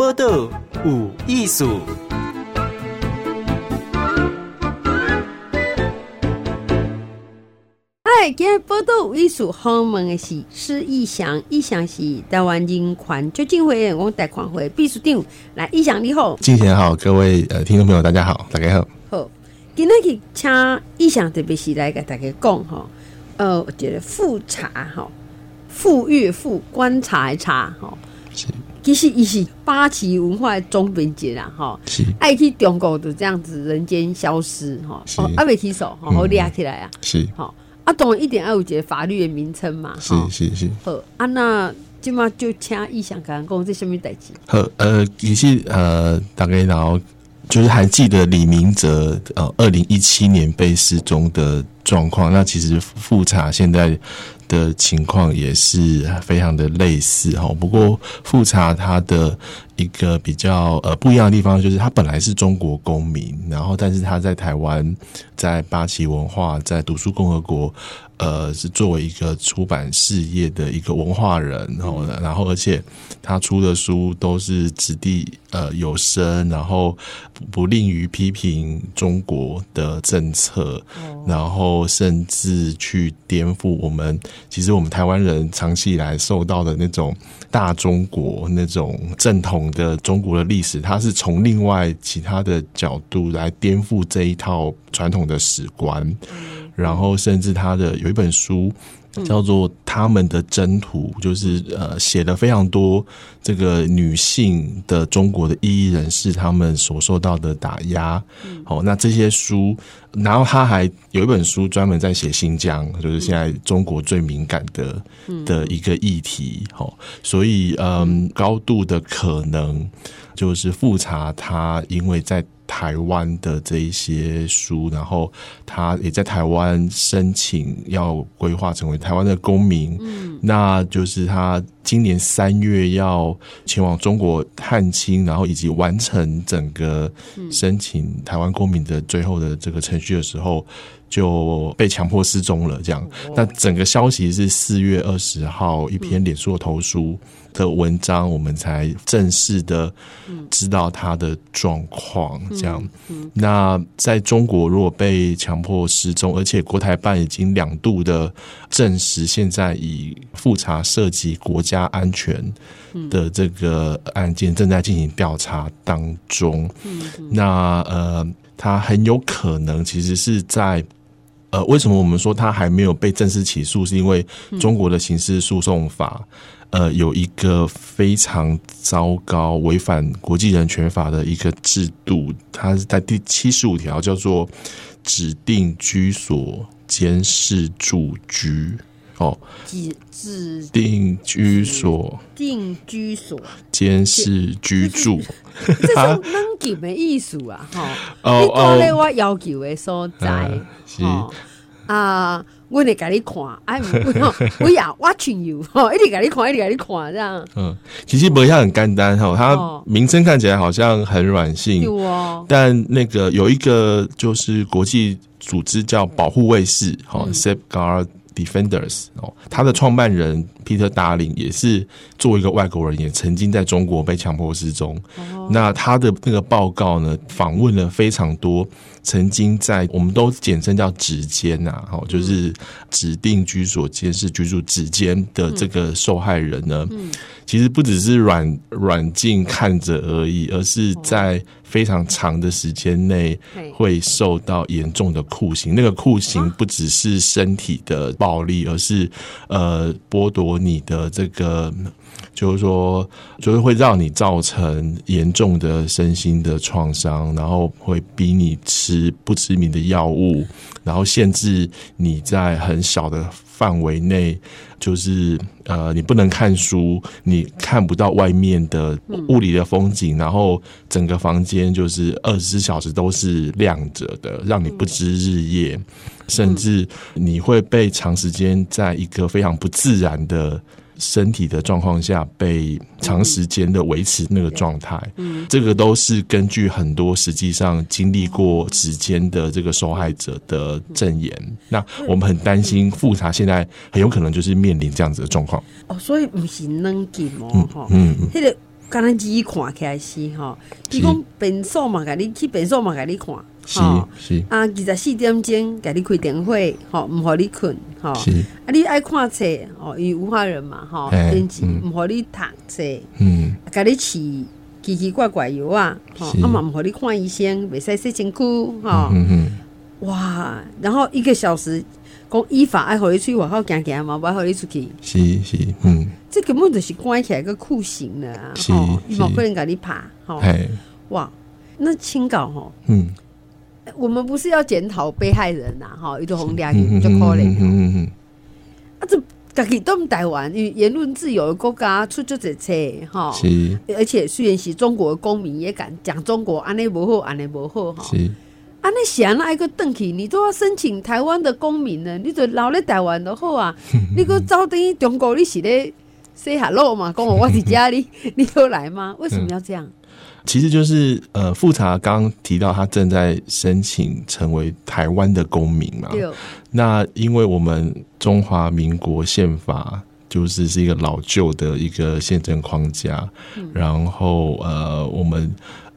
报道有艺术。嗨，今日报道有艺术，好问的是施逸翔，逸翔是台湾人权基金会我贷款会秘书长。来，逸翔你好，金贤好，各位呃听众朋友大家好，大家好。好，今天去请逸翔特别是来给大家讲哈，呃，我觉得复查哈，富裕富观察查哈。是，其实伊是八旗文化的总编辑啦，哈，是，爱去中国就这样子人间消失哈，哦，阿未提手，好好厉害起来啊，是，好，啊，懂一点爱有节法律的名称嘛，是是是，好，啊，那今嘛就请逸翔跟讲这什么代志？好，呃，其实呃，大概然后就是还记得李明哲呃，二零一七年被失踪的状况，那其实复查现在。的情况也是非常的类似哈，不过复查他的一个比较呃不一样的地方，就是他本来是中国公民，然后但是他在台湾，在八旗文化，在读书共和国。呃，是作为一个出版事业的一个文化人，然后，然后，而且他出的书都是掷地呃有声，然后不吝于批评中国的政策，然后甚至去颠覆我们，其实我们台湾人长期以来受到的那种大中国那种正统的中国的历史，它是从另外其他的角度来颠覆这一套传统的史观。然后，甚至他的有一本书叫做《他们的征途》，就是呃写了非常多这个女性的中国的异议人士他们所受到的打压。好，那这些书，然后他还有一本书专门在写新疆，就是现在中国最敏感的的一个议题。好，所以嗯，高度的可能就是复查他因为在。台湾的这一些书，然后他也在台湾申请要规划成为台湾的公民，嗯，那就是他今年三月要前往中国探亲，然后以及完成整个申请台湾公民的最后的这个程序的时候，就被强迫失踪了。这样，那整个消息是四月二十号一篇脸书的投书。的文章，我们才正式的知道他的状况。这样，那在中国，如果被强迫失踪，而且国台办已经两度的证实，现在以复查涉及国家安全的这个案件正在进行调查当中。那呃，他很有可能其实是在呃，为什么我们说他还没有被正式起诉？是因为中国的刑事诉讼法。呃，有一个非常糟糕、违反国际人权法的一个制度，它是在第七十五条，叫做指定居所监视住居。哦，指指定居所。定居所。监视居住，这是 能给的意思啊！哈。哦哦，我要求的所在。是。啊。我得给你看，哎，不 要，watching you，一直给你看，一直给你看，这样。嗯，其实不像很简单哈，它名称看起来好像很软性，哦、但那个有一个就是国际组织叫保护卫士，哈、嗯、，Safeguard Defenders，哦，他的创办人 Peter Darling 也是作为一个外国人，也曾经在中国被强迫失踪。哦、那他的那个报告呢，访问了非常多。曾经在我们都简称叫指监呐，哈，就是指定居所监视居住指监的这个受害人呢，其实不只是软软禁看着而已，而是在非常长的时间内会受到严重的酷刑。那个酷刑不只是身体的暴力，而是呃剥夺你的这个。就是说，就是会让你造成严重的身心的创伤，然后会逼你吃不知名的药物，然后限制你在很小的范围内，就是呃，你不能看书，你看不到外面的物理的风景，然后整个房间就是二十四小时都是亮着的，让你不知日夜，甚至你会被长时间在一个非常不自然的。身体的状况下被长时间的维持那个状态，嗯，这个都是根据很多实际上经历过时间的这个受害者的证言。那我们很担心复查现在很有可能就是面临这样子的状况。哦，所以不是软禁哦，哈，嗯，那个刚才一看开始哈，伊讲便所嘛，给你去便所嘛，给你看，是是。啊，二十四点钟给你开电话，吼，毋互你困，吼，是。啊，你爱看册，哦，伊文化人嘛，吼，编辑毋互你读册，嗯，给你饲奇奇怪怪药啊，吼，啊嘛毋互你看医生，袂使洗身躯，吼，嗯嗯，哇，然后一个小时。讲依法爱互你出去外口行行嘛，不爱互你出去。是是，嗯，这根本就是关起来个酷刑了啊！是，伊冇可能给你拍。吼，哇，那清稿吼，嗯，我们不是要检讨被害人呐，哈，一种红脸就可怜，嗯嗯嗯，啊，这家己都台湾，因为言论自由的国家出这这册，哈，是，而且虽然是中国的公民，也敢讲中国安尼不好，安尼不好，哈，是。啊，你想那一个邓去，你都要申请台湾的公民呢？你就留咧台湾的好啊！你个招等中国，你是咧 say hello 嘛？讲我我在家里，你有来吗？为什么要这样？嗯、其实就是呃，富察刚刚提到他正在申请成为台湾的公民嘛。对。那因为我们中华民国宪法就是是一个老旧的一个宪政框架，嗯、然后呃，我们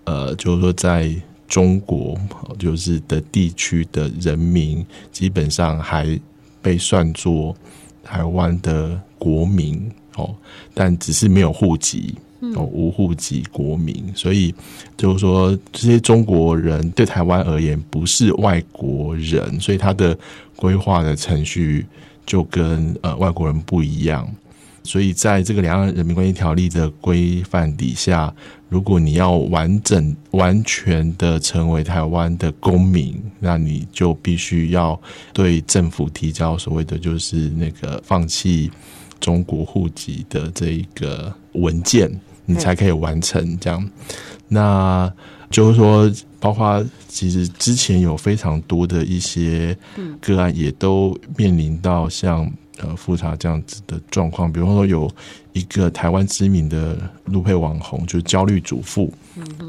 呃，就是说在。中国就是的地区的人民，基本上还被算作台湾的国民哦，但只是没有户籍哦，无户籍国民，所以就是说这些中国人对台湾而言不是外国人，所以他的规划的程序就跟呃外国人不一样。所以，在这个两岸人民关系条例的规范底下，如果你要完整、完全的成为台湾的公民，那你就必须要对政府提交所谓的就是那个放弃中国户籍的这一个文件，你才可以完成这样。那就是说，包括其实之前有非常多的一些个案，也都面临到像。呃，复查这样子的状况，比方说有一个台湾知名的路配网红，就是焦虑主妇，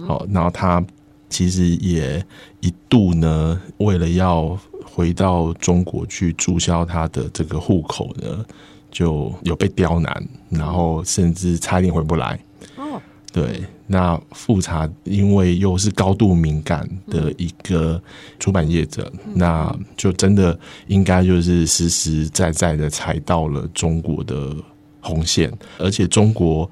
好，然后他其实也一度呢，为了要回到中国去注销他的这个户口呢，就有被刁难，然后甚至差一点回不来。哦，对。那富查因为又是高度敏感的一个出版业者，嗯、那就真的应该就是实实在在的踩到了中国的红线，而且中国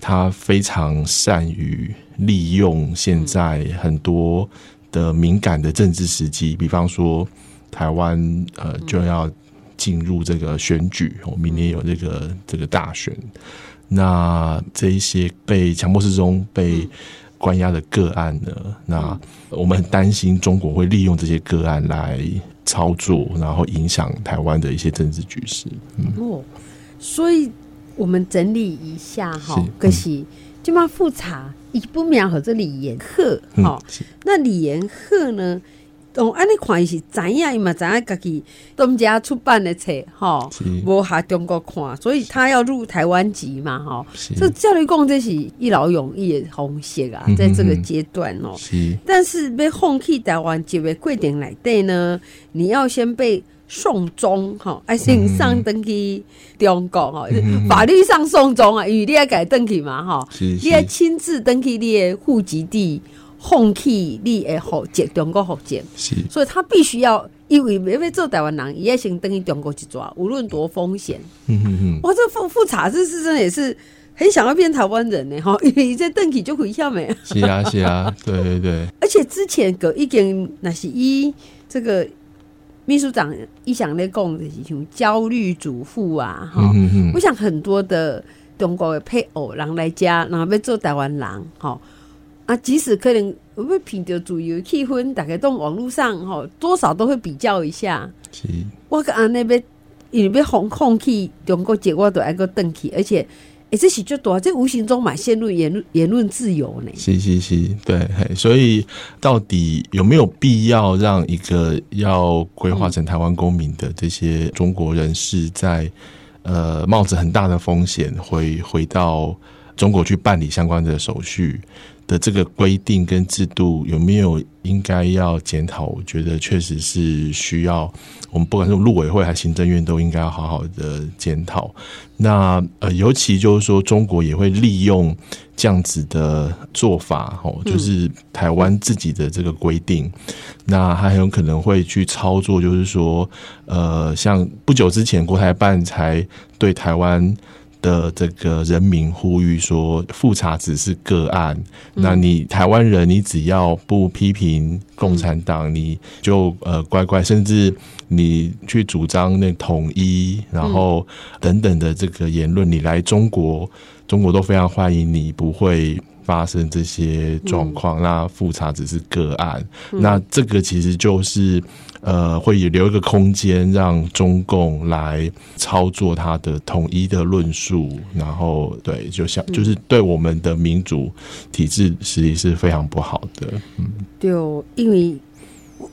他非常善于利用现在很多的敏感的政治时机，比方说台湾呃就要进入这个选举，我明年有这个这个大选。那这一些被强迫失踪、被关押的个案呢？嗯、那我们很担心中国会利用这些个案来操作，然后影响台湾的一些政治局势。嗯、哦，所以我们整理一下哈，可是就嘛复查一不秒和这李延鹤哈，那李延鹤呢？哦，安尼看是知影，伊嘛知影家己东家出版的册，吼，无下中国看，所以他要入台湾籍嘛，吼。这照理讲，这是一劳永逸的方式啊，在这个阶段哦。是，但是被放弃台湾籍的规定来对呢，你要先被送终，哈，哎，先上登去中国，哈，法律上送终啊，与你要改登去嘛，哈，你要亲自登记你的户籍地。放弃你的户籍，中国户籍，是，所以他必须要，因为每位做台湾人，也先等于中国去抓，无论多风险。嗯嗯嗯，哇，这复复查这是真的也是很想要变台湾人呢，哈，因为在登记就可以下没。是啊是啊，对对对。而且之前个已经那是一这个秘书长一想在讲的是种焦虑主妇啊，哈，我想很多的中国的配偶人来家，然后要做台湾人，哈。啊，即使可能会凭着主流气氛，大概都网络上哈，多少都会比较一下。是，我跟安那边因为红控去中国结果都挨个登去，而且哎，这是就多，这无形中嘛陷入言论言论自由呢。是是是，对，所以到底有没有必要让一个要规划成台湾公民的这些中国人士在呃冒着很大的风险回回到？中国去办理相关的手续的这个规定跟制度有没有应该要检讨？我觉得确实是需要，我们不管是陆委会还是行政院都应该要好好的检讨。那呃，尤其就是说，中国也会利用这样子的做法，哦，就是台湾自己的这个规定，嗯、那它很有可能会去操作，就是说，呃，像不久之前国台办才对台湾。的这个人民呼吁说，复查只是个案。嗯、那你台湾人，你只要不批评共产党，嗯、你就呃乖乖，甚至你去主张那统一，然后等等的这个言论，你来中国，中国都非常欢迎你，不会发生这些状况。嗯、那复查只是个案，嗯、那这个其实就是。呃，会留一个空间让中共来操作他的统一的论述，然后对，就像就是对我们的民主体制实际是非常不好的。嗯，对，因为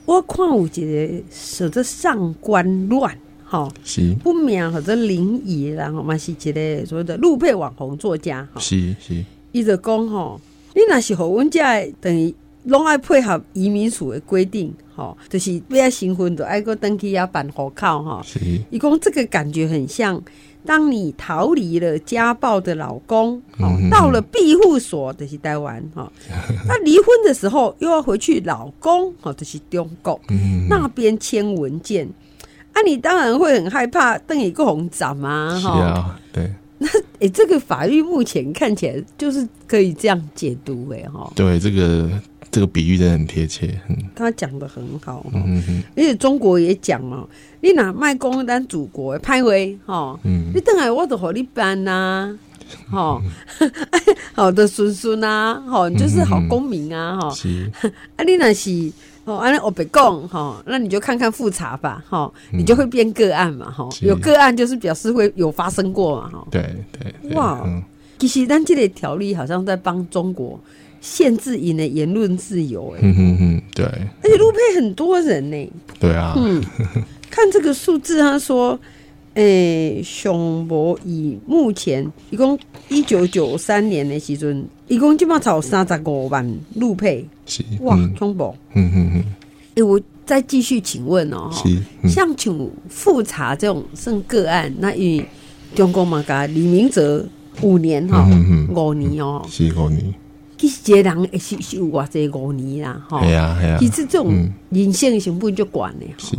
我看有一个说这上官乱哈，是不免或者灵异，然后嘛是一个所谓的路配网红作家哈，是是，伊就讲吼，你若是和阮家等于。拢爱配合移民署的规定，吼，就是要新婚的爱个登记要办户口，吼。伊讲这个感觉很像，当你逃离了家暴的老公，哦，到了庇护所，就是台湾，哈。那离婚的时候又要回去老公，哦，就是中国，那边签文件，啊，你当然会很害怕，等一个红斩嘛，哈。对。那诶、欸，这个法律目前看起来就是可以这样解读，诶，哈。对，这个。这个比喻真的很贴切，嗯，他讲的很好，嗯哼，而且中国也讲嘛，你拿卖公单祖国派回哈，嗯，你等下我都和你办 呐，哈，好的孙孙呐，哈，就是好公民啊，哈，是，啊，你那是哦，安尼我别讲哈，那你就看看复查吧，哈，你就会变个案嘛，哈，有个案就是表示会有发生过嘛，哈，对对，哇，其实但这类条例好像在帮中国。限制你的言论自由，哎，嗯嗯嗯，对，而且路配很多人呢，对啊，嗯，看这个数字，他说，哎、欸，熊博以目前一共一九九三年的时阵，一共就嘛超三十五万陆配，是哇，熊博，嗯嗯嗯。诶，我再继续请问哦，是，嗯、像请复查这种算个案，那以中国嘛，甲李明哲五年哈，五年哦，是五年。其实这人也是是有偌济五年啦，哈。系啊系啊。其实这种人性成本就管了。是。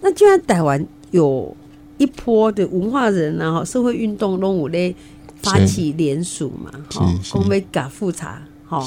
那既然台湾有一波的文化人啊，哈，社会运动拢有咧发起联署嘛，哈，讲要搞复查，哈，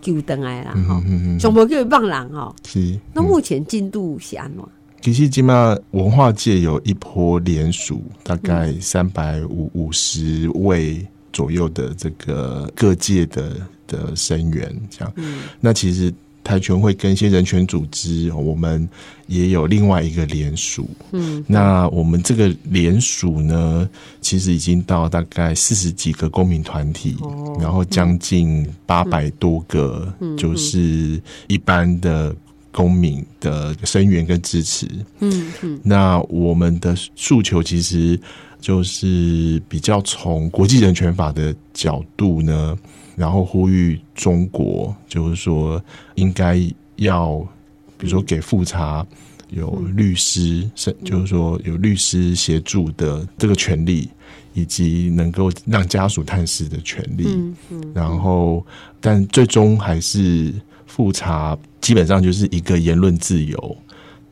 救回来啦，哈，全部叫放人哈。是。那目前进度是安怎？其实今嘛文化界有一波联署，大概三百五五十位左右的这个各界的。的声援，这样，嗯、那其实台拳会跟一些人权组织，我们也有另外一个联署，嗯，那我们这个联署呢，其实已经到大概四十几个公民团体，哦、然后将近八百多个，就是一般的公民的声援跟支持，嗯嗯，那我们的诉求其实就是比较从国际人权法的角度呢。然后呼吁中国，就是说应该要，比如说给复查有律师，是就是说有律师协助的这个权利，以及能够让家属探视的权利。然后，但最终还是复查，基本上就是一个言论自由。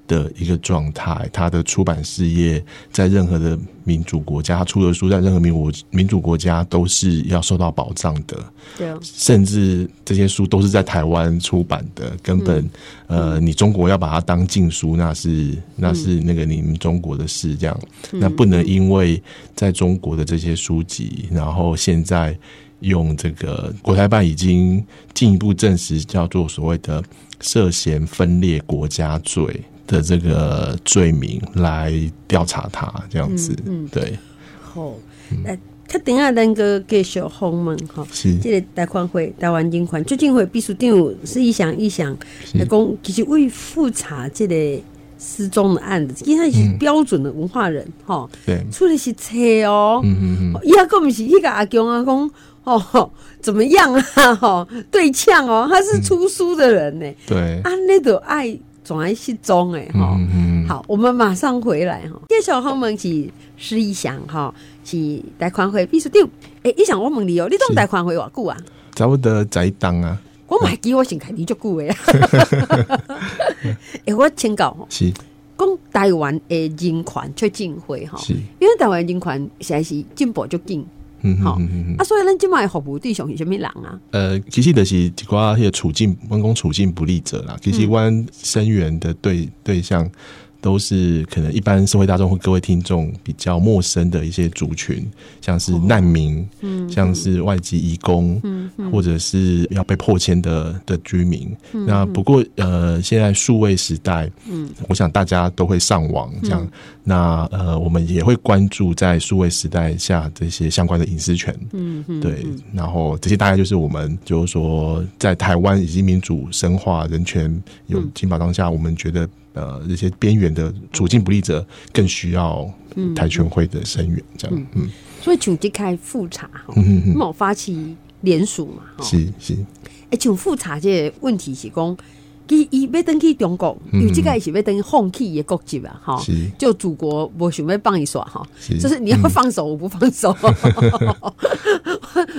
的一个状态，他的出版事业在任何的民主国家，他出的书在任何民主民主国家都是要受到保障的。对，甚至这些书都是在台湾出版的，根本、嗯、呃，你中国要把它当禁书，那是那是那个你们中国的事，这样，嗯、那不能因为在中国的这些书籍，然后现在用这个国台办已经进一步证实，叫做所谓的涉嫌分裂国家罪。的这个罪名来调查他，这样子，嗯，嗯。对。好，来，他等下那个给小红们哈，是。这个贷款会台湾金款，最近会秘书长是一想一想，来讲，其实为复查这个失踪的案子，因为他是标准的文化人哈，对，出的是车哦，嗯嗯嗯，伊阿个不是迄个阿公阿公哦，怎么样啊？哈，对呛哦，他是出书的人呢，对，啊，那个爱总爱失踪哎哈，好，我们马上回来哈，介绍我们是施逸翔哈，是贷款会秘书长，哎，逸翔我问你哦，你当贷款会偌久啊？差不多在当啊。我买给我先开你就久 诶，哎，我请教吼，是。讲台湾诶人权出进会哈，是，因为台湾人权现在是进步就紧，嗯好，啊，所以咱今麦服务对象是虾米人啊？呃，其实就是一寡迄个处境，分工处境不利者啦，其实阮生源的对对象。都是可能一般社会大众或各位听众比较陌生的一些族群，像是难民，嗯，像是外籍移工，嗯，或者是要被迫迁的的居民。那不过呃，现在数位时代，嗯，我想大家都会上网，这样。那呃，我们也会关注在数位时代下这些相关的隐私权，嗯嗯，对。然后这些大概就是我们就是说，在台湾已经民主深化、人权有基本当下，我们觉得。呃，这些边缘的处境不利者更需要台拳会的声援，这样。嗯，嗯，所以请开复查嗯嗯，那我发起联署嘛，是是。哎，请复查这個问题是讲。伊伊要登去中国，有即个是要登放弃伊国籍啊，吼，就祖国无想要帮你耍吼，就是你要放手，我不放手。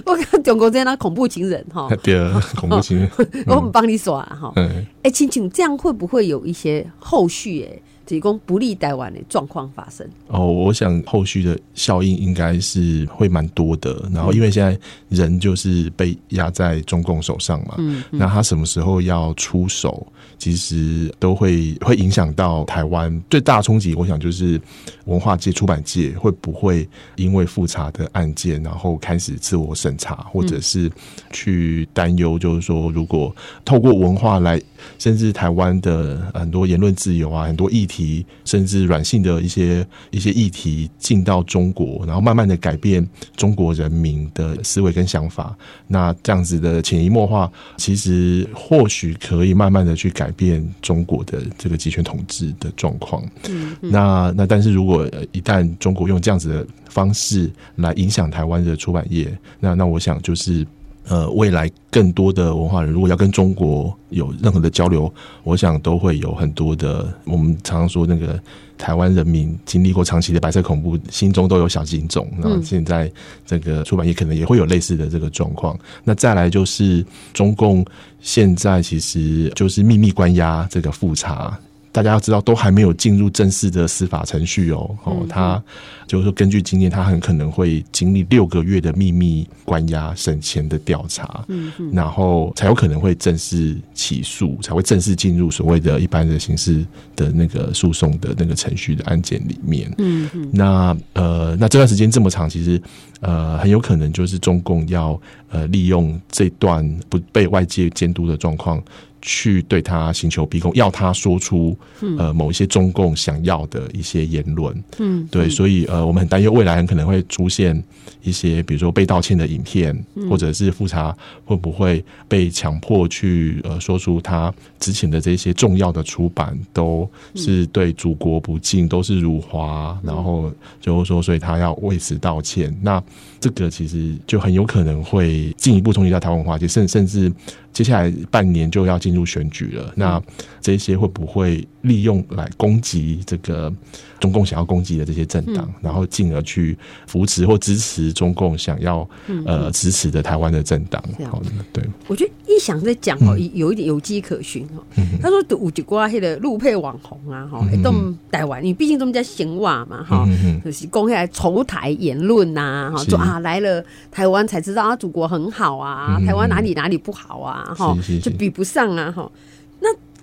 我看中国这样那恐怖情人哈，对，恐怖情人，我们帮你耍哈。哎，亲情，这样会不会有一些后续诶？提供不利台湾的状况发生哦，我想后续的效应应该是会蛮多的。然后，因为现在人就是被压在中共手上嘛，嗯，那他什么时候要出手，其实都会会影响到台湾最大的冲击。我想就是文化界、出版界会不会因为复查的案件，然后开始自我审查，或者是去担忧，就是说如果透过文化来，甚至台湾的很多言论自由啊，很多议题。甚至软性的一些一些议题进到中国，然后慢慢的改变中国人民的思维跟想法。那这样子的潜移默化，其实或许可以慢慢的去改变中国的这个集权统治的状况。嗯，那那但是如果一旦中国用这样子的方式来影响台湾的出版业，那那我想就是。呃，未来更多的文化人如果要跟中国有任何的交流，我想都会有很多的。我们常常说那个台湾人民经历过长期的白色恐怖，心中都有小警钟。那现在这个出版业可能也会有类似的这个状况。那再来就是中共现在其实就是秘密关押这个复查。大家要知道，都还没有进入正式的司法程序哦。哦，他就是说，根据经验，他很可能会经历六个月的秘密关押、审前的调查，嗯，然后才有可能会正式起诉，才会正式进入所谓的一般的刑事的那个诉讼的那个程序的案件里面。嗯嗯。那呃，那这段时间这么长，其实呃，很有可能就是中共要呃利用这段不被外界监督的状况。去对他刑求逼供，要他说出呃某一些中共想要的一些言论，嗯，对，所以呃，我们很担忧未来很可能会出现一些，比如说被道歉的影片，或者是复查会不会被强迫去呃说出他之前的这些重要的出版都是对祖国不敬，都是辱华，然后就是说，所以他要为此道歉。那这个其实就很有可能会进一步冲击到台湾文化界，甚甚至。接下来半年就要进入选举了，那这些会不会利用来攻击这个中共想要攻击的这些政党，然后进而去扶持或支持中共想要呃支持的台湾的政党？好的，对。我觉得一想在讲哦，有一点有迹可循哦。他说有几挂那个路配网红啊，哈，都台湾，你毕竟这么叫闲话嘛，哈，就是公开仇台言论呐，哈，说啊来了台湾才知道啊，祖国很好啊，台湾哪里哪里不好啊。哈，就比不上啊！哈，那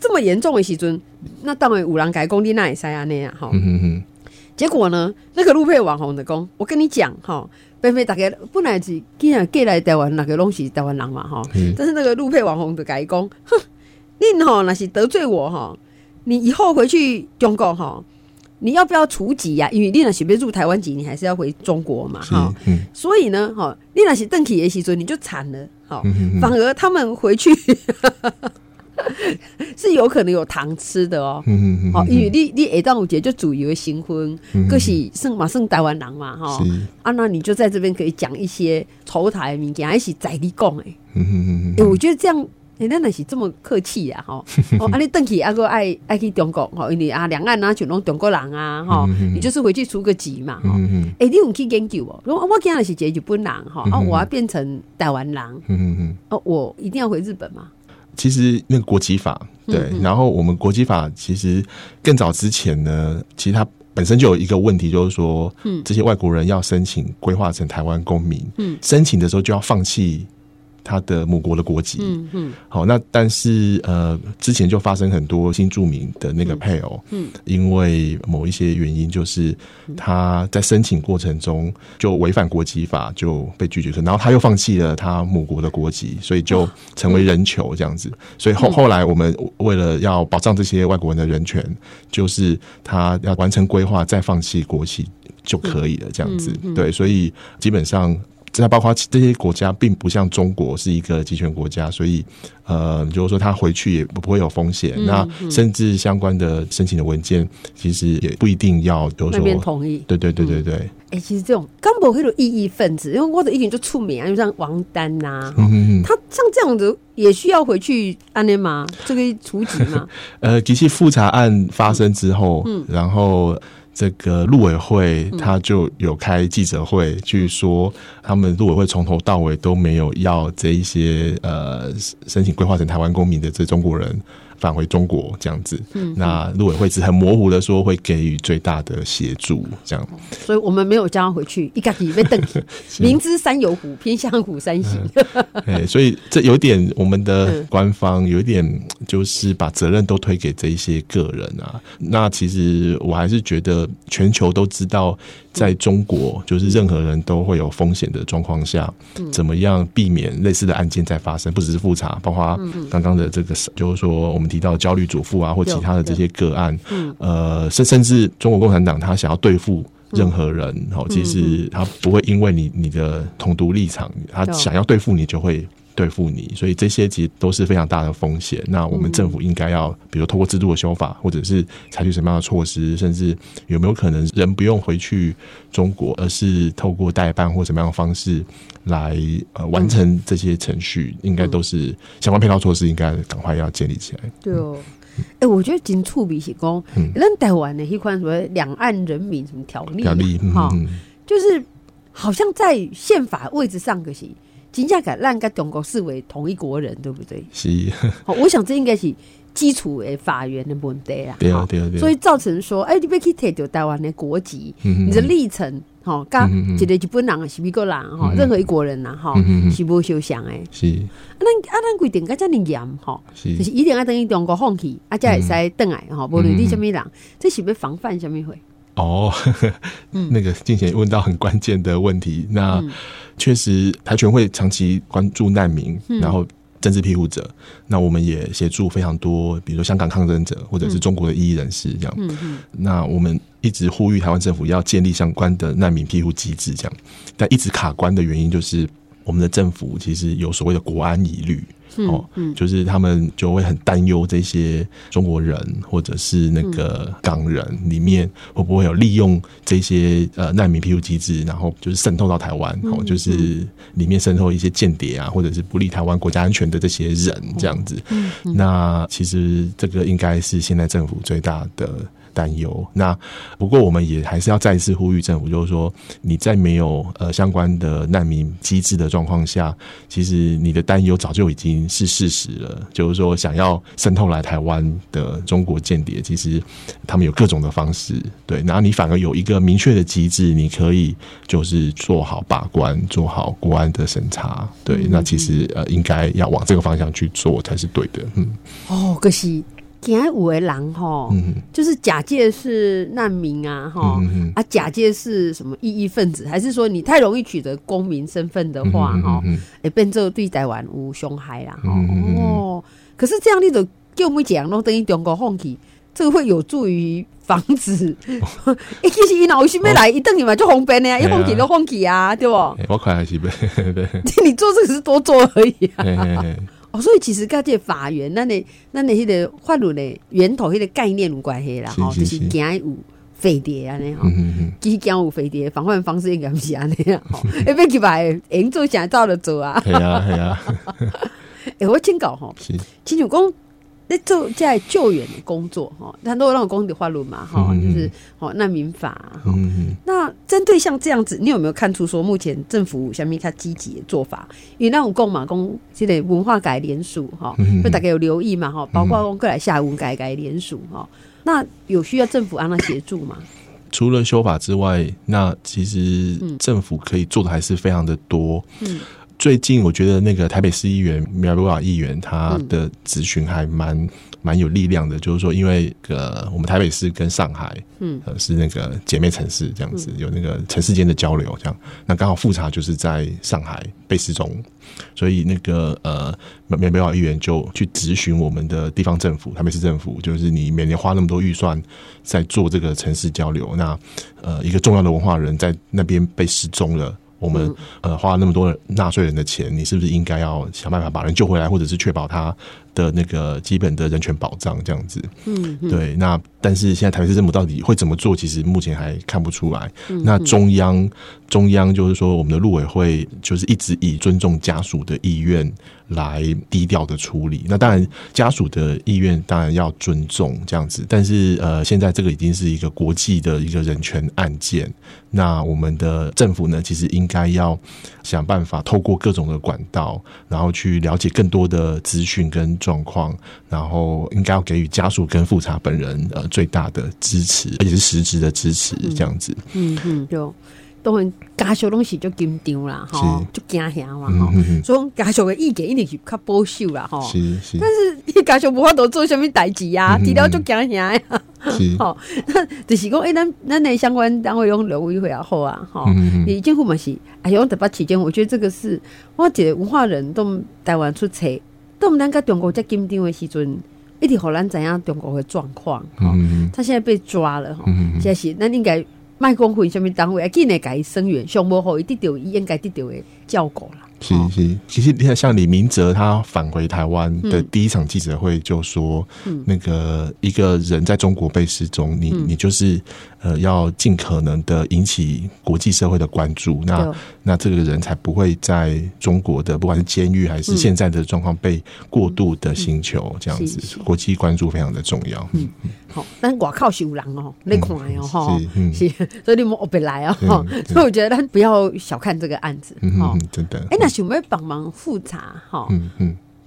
这么严重的时阵，那当然五郎改工地那也塞啊那样哈。结果呢，那个陆配网红的工，我跟你讲哈，北非大家本来是既然过来台湾那个东西台湾人嘛哈，但是那个陆配网红的改工，哼，你哈那是得罪我哈，你以后回去中国哈，你要不要除籍呀？因为你那是别入台湾籍，你还是要回中国嘛哈。所以呢，哈，你那是邓启的时阵，你就惨了。反而他们回去，是有可能有糖吃的哦。哦，因为你你下端午节就主以为新婚，可是算嘛算台湾人嘛哈。啊，那你就在这边可以讲一些头台物件，还是在你讲哎。哎，我觉得这样。你那那是这么客气呀？哈，哦，啊，你邓启阿哥爱爱去中国，哈，因为啊，两岸啊，就拢中国人啊，哈，你就是回去出个籍嘛，哈，哎，你有去研究哦？如果我今日是日本人，哈，啊，我要变成台湾人，嗯嗯嗯，哦，我一定要回日本吗？其实那个国籍法，对，然后我们国籍法其实更早之前呢，其实它本身就有一个问题，就是说，嗯，这些外国人要申请规划成台湾公民，嗯，申请的时候就要放弃。他的母国的国籍，嗯嗯，好，那但是呃，之前就发生很多新住民的那个配偶，嗯，因为某一些原因，就是他在申请过程中就违反国籍法，就被拒绝，然后他又放弃了他母国的国籍，所以就成为人球这样子。所以后后来我们为了要保障这些外国人的人权，就是他要完成规划再放弃国籍就可以了这样子。对，所以基本上。这包括这些国家，并不像中国是一个集权国家，所以呃，就是说他回去也不会有风险。嗯、那甚至相关的申请的文件，其实也不一定要有什么同意。对对对对对。哎、嗯欸，其实这种刚不会有异议分子，因为我的意见就出名啊，就像王丹呐、啊，嗯嗯他像这样子也需要回去安内吗？这个处级吗？呃，其实复查案发生之后，嗯，然后。这个陆委会他就有开记者会，去说他们陆委会从头到尾都没有要这一些呃申请规划成台湾公民的这中国人返回中国这样子。嗯，那陆委会只很模糊的说会给予最大的协助，这样。所以我们没有叫他回去，一个礼拜等。明知山有虎，偏向虎山行。哎，所以这有点我们的官方有一点就是把责任都推给这一些个人啊。那其实我还是觉得。全球都知道，在中国，就是任何人都会有风险的状况下，怎么样避免类似的案件再发生？不只是复查，包括刚刚的这个，就是说我们提到焦虑主妇啊，或其他的这些个案，呃，甚甚至中国共产党他想要对付任何人，哦，其实他不会因为你你的统独立场，他想要对付你就会。对付你，所以这些其实都是非常大的风险。那我们政府应该要，比如透过制度的修法，或者是采取什么样的措施，甚至有没有可能人不用回去中国，而是透过代办或什么样的方式来呃完成这些程序，应该都是相关配套措施，应该赶快要建立起来。对哦，哎，我觉得真触笔是讲，那台湾的一款什么两岸人民什么条例条例哈，就是好像在宪法位置上可是。金价改让跟中国视为同一国人，对不对？是。好，我想这应该是基础的法源的问题啦。对啊，对啊，对。所以造成说，哎、欸，你别去摕到台湾的国籍，你的历程，哈，跟一个日本人是美国人，吼，任何一国人呐，哈，是无相像诶。是。啊，咱啊，咱规定甲遮尔严，哈，就是一定要等于中国放弃，啊，才会使转来，吼，无论你什么人，这是要防范什么会？哦，呵呵 那个静贤问到很关键的问题，那。嗯确实，台全会长期关注难民，然后政治庇护者。那我们也协助非常多，比如说香港抗争者，或者是中国的异议人士这样。那我们一直呼吁台湾政府要建立相关的难民庇护机制，这样。但一直卡关的原因就是，我们的政府其实有所谓的国安疑虑。哦，就是他们就会很担忧这些中国人或者是那个港人里面会不会有利用这些呃难民庇护机制，然后就是渗透到台湾，哦，就是里面渗透一些间谍啊，或者是不利台湾国家安全的这些人这样子。那其实这个应该是现在政府最大的。担忧。那不过我们也还是要再一次呼吁政府，就是说你在没有呃相关的难民机制的状况下，其实你的担忧早就已经是事实了。就是说想要渗透来台湾的中国间谍，其实他们有各种的方式。对，然后你反而有一个明确的机制，你可以就是做好把关，做好国安的审查。对，那其实呃应该要往这个方向去做才是对的。嗯，哦，可惜。今天五位狼哈，就是假借是难民啊哈，啊假借是什么异议分子，还是说你太容易取得公民身份的话哈，哎变做对台湾无伤害啦哦。可是这样你就叫我们讲，都等于中国放弃，这个会有助于防止。哎，其实伊老是没来，一等你嘛就红边的呀，一放弃就放弃啊，对不？我看还是呗，你做这个是多做而已啊。哦，所以其实跟这个法源，那你那你迄个法律的源头，迄个概念有关系啦，吼，就是。惊有飞碟安尼吼，其实惊有飞碟，防范方式应该不是安尼啊，吼，哎，别去把营做想照着做啊，系啊系啊，哎，我请教哈，请主公。在做在救援的工作哈，很多那种公的法律嘛哈，就是哦难民法。那针对像这样子，你有没有看出说目前政府下面他积极的做法？因为那种公嘛公，这类文化改联署哈，就大概有留意嘛哈，包括公过来下文改改联署哈。那有需要政府让他协助吗？除了修法之外，那其实政府可以做的还是非常的多。嗯。最近我觉得那个台北市议员苗博雅议员他的咨询还蛮蛮有力量的，就是说，因为呃，我们台北市跟上海，嗯，是那个姐妹城市，这样子有那个城市间的交流，这样，那刚好复查就是在上海被失踪，所以那个呃苗博雅议员就去质询我们的地方政府，台北市政府，就是你每年花那么多预算在做这个城市交流，那呃一个重要的文化人在那边被失踪了。我们呃花了那么多纳税人的钱，你是不是应该要想办法把人救回来，或者是确保他的那个基本的人权保障这样子？嗯，对。那但是现在台北市政府到底会怎么做？其实目前还看不出来。那中央中央就是说，我们的陆委会就是一直以尊重家属的意愿来低调的处理。那当然家属的意愿当然要尊重这样子，但是呃现在这个已经是一个国际的一个人权案件。那我们的政府呢，其实应该要想办法透过各种的管道，然后去了解更多的资讯跟状况，然后应该要给予家属跟复查本人呃最大的支持，而且是实质的支持，这样子。嗯嗯，就当然家属东西就紧张啦，哈，就惊吓嘛，哈。所以家属的意见一定是较保守啦，哈。是是。但是家属无法度做什么代志啊，治疗就惊吓呀。好，那就是讲，哎，咱咱的相关单位用劳委会也好啊，哈，你政府嘛是，哎呦，特别期间，我觉得这个是，我觉得文化人都台湾出差，都唔能跟中国在紧张的时阵，一直好难怎样中国的状况，嗯，他现在被抓了，哈，现在是，咱应该卖公会什么单位，今年改声援，上无好，一得到应该得到的照顾了。是是，其实你看，像李明哲他返回台湾的第一场记者会就说，那个一个人在中国被失踪，你你就是。呃，要尽可能的引起国际社会的关注，那那这个人才不会在中国的不管是监狱还是现在的状况被过度的刑求，这样子，国际关注非常的重要。嗯。嗯，好，但我靠是有人哦，你看哦哈，是，所以你们别来哦哈，所以我觉得不要小看这个案子，哈，真的。哎，那想要帮忙复查哈？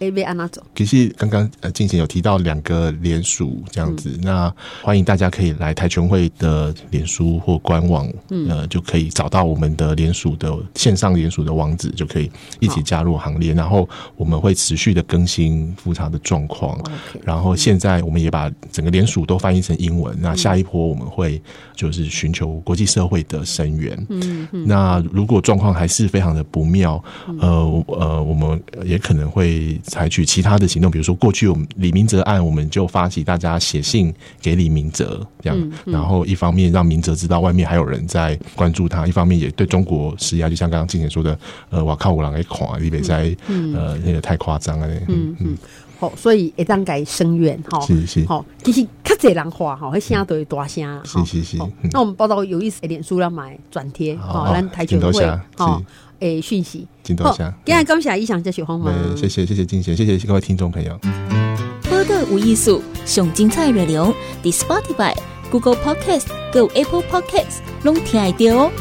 A B 安娜走。其实刚刚呃，进行有提到两个联署这样子，嗯、那欢迎大家可以来台全会的脸书或官网，嗯、呃，就可以找到我们的联署的线上联署的网址，就可以一起加入行列。然后我们会持续的更新复查的状况。然后现在我们也把整个联署都翻译成英文。嗯、那下一波我们会就是寻求国际社会的声援。嗯嗯。那如果状况还是非常的不妙，呃呃，我们也可能会。采取其他的行动，比如说过去我们李明哲案，我们就发起大家写信给李明哲，这样，然后一方面让明哲知道外面还有人在关注他，一方面也对中国施压，就像刚刚静姐说的，呃，我靠，我让给垮，你别再呃那个太夸张了，嗯嗯，好，所以一旦改声援哈，是是，好，其实较侪人话哈，会声都会大声，是是是，那我们报道有意思，脸书要买转贴，好，咱台全会，好。诶，讯息，镜头下，今日感谢以上这些访问，谢谢谢谢金贤，谢谢各位听众朋友。播个无艺术，上精彩内容，The Spotify、Google Podcast、Go Apple Podcasts，拢听得到哦。